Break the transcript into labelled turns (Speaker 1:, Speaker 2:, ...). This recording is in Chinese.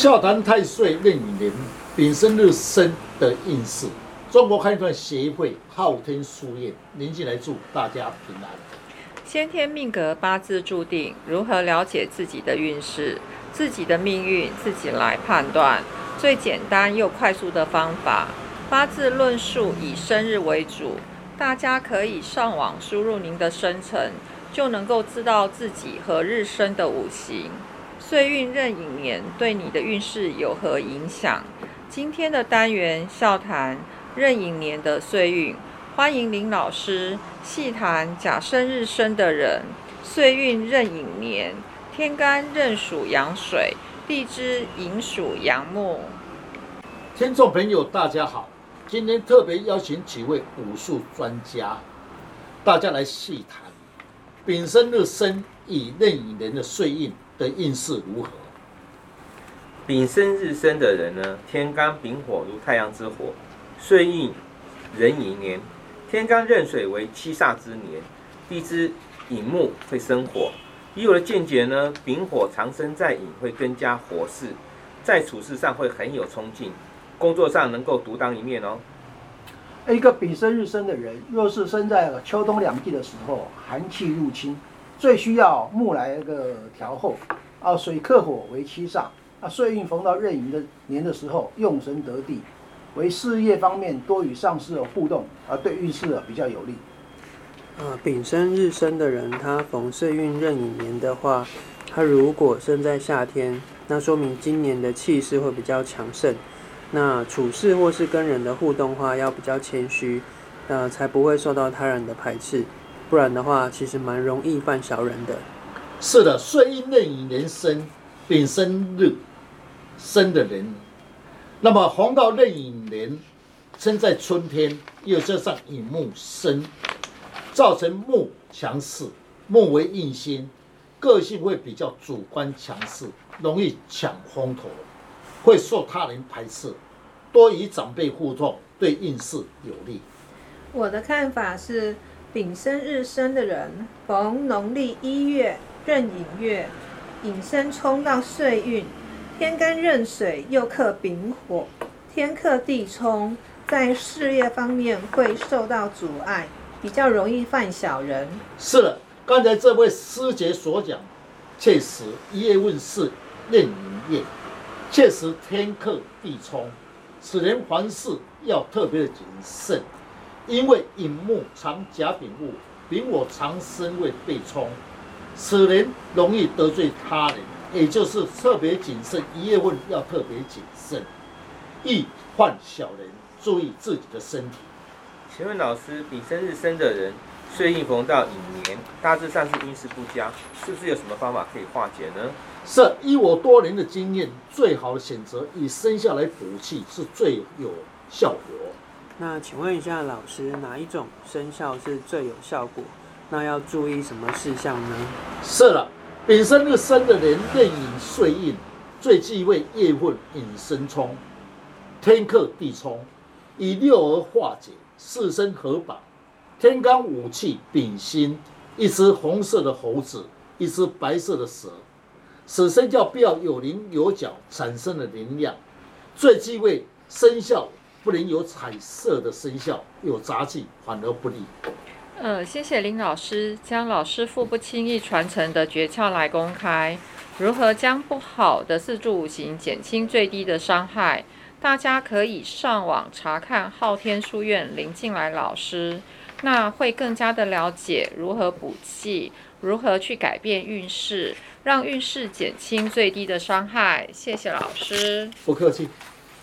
Speaker 1: 笑谈太岁壬寅年丙申日生的运势。中国汉传协会昊天书院，您进来祝大家平安。
Speaker 2: 先天命格八字注定，如何了解自己的运势、自己的命运，自己来判断。最简单又快速的方法，八字论述以生日为主，大家可以上网输入您的生辰，就能够知道自己和日生的五行。岁运壬寅年对你的运势有何影响？今天的单元笑谈。壬寅年的岁运，欢迎林老师细谈甲申日生的人，岁运壬寅年，天干壬属阳水，地支寅属阳木。
Speaker 1: 听众朋友，大家好，今天特别邀请几位武术专家，大家来细谈丙申日生以壬寅年的岁运的运势如何？
Speaker 3: 丙申日生的人呢，天干丙火如太阳之火。岁运壬寅年，天干壬水为七煞之年，地支寅木会生火。以我的见解呢，丙火长生在寅会更加火势，在处事上会很有冲劲，工作上能够独当一面哦。
Speaker 4: 一个丙申日生的人，若是生在秋冬两季的时候，寒气入侵，最需要木来一个调候。啊，水克火为七煞，啊，岁运逢到壬寅的年的时候，用神得地。为事业方面多与上司的互动，而对运势比较有利。
Speaker 5: 呃，丙申日生的人，他逢岁运壬寅年的话，他如果生在夏天，那说明今年的气势会比较强盛。那处事或是跟人的互动话，要比较谦虚，那才不会受到他人的排斥。不然的话，其实蛮容易犯小人的。
Speaker 1: 是的，岁运壬寅年生，丙申日生的人。那么黄道壬寅年生在春天，又加上寅木生，造成木强势，木为印星，个性会比较主观强势，容易抢风头，会受他人排斥，多与长辈互动，对运势有利。
Speaker 6: 我的看法是，丙申日生的人，逢农历一月壬寅月，寅申冲到岁运。天干壬水又克丙火，天克地冲，在事业方面会受到阻碍，比较容易犯小人。
Speaker 1: 是的，刚才这位师姐所讲，确实一月问世壬寅月，确实天克地冲，此人凡事要特别的谨慎，因为寅木藏甲丙木，丙火藏身位被冲，此人容易得罪他人。也就是特别谨慎，一月份要特别谨慎，易患小人，注意自己的身体。
Speaker 3: 请问老师，丙生日生的人，岁运逢到寅年，大致上是运势不佳，是不是有什么方法可以化解呢？
Speaker 1: 是，依我多年的经验，最好的选择以生肖来补气是最有效果。
Speaker 5: 那请问一下老师，哪一种生肖是最有效果？那要注意什么事项呢？
Speaker 1: 是了。丙申日生的人，壬寅岁印，最忌讳夜混引申冲，天克地冲，以六而化解，四生合绑，天干五气丙辛，一只红色的猴子，一只白色的蛇，此生叫必要有棱有角，产生的能量。最忌讳生肖不能有彩色的生肖，有杂技反而不利。
Speaker 2: 呃，谢谢林老师将老师傅不轻易传承的诀窍来公开，如何将不好的四柱五行减轻最低的伤害？大家可以上网查看昊天书院林静来老师，那会更加的了解如何补气，如何去改变运势，让运势减轻最低的伤害。谢谢老师，
Speaker 1: 不客气。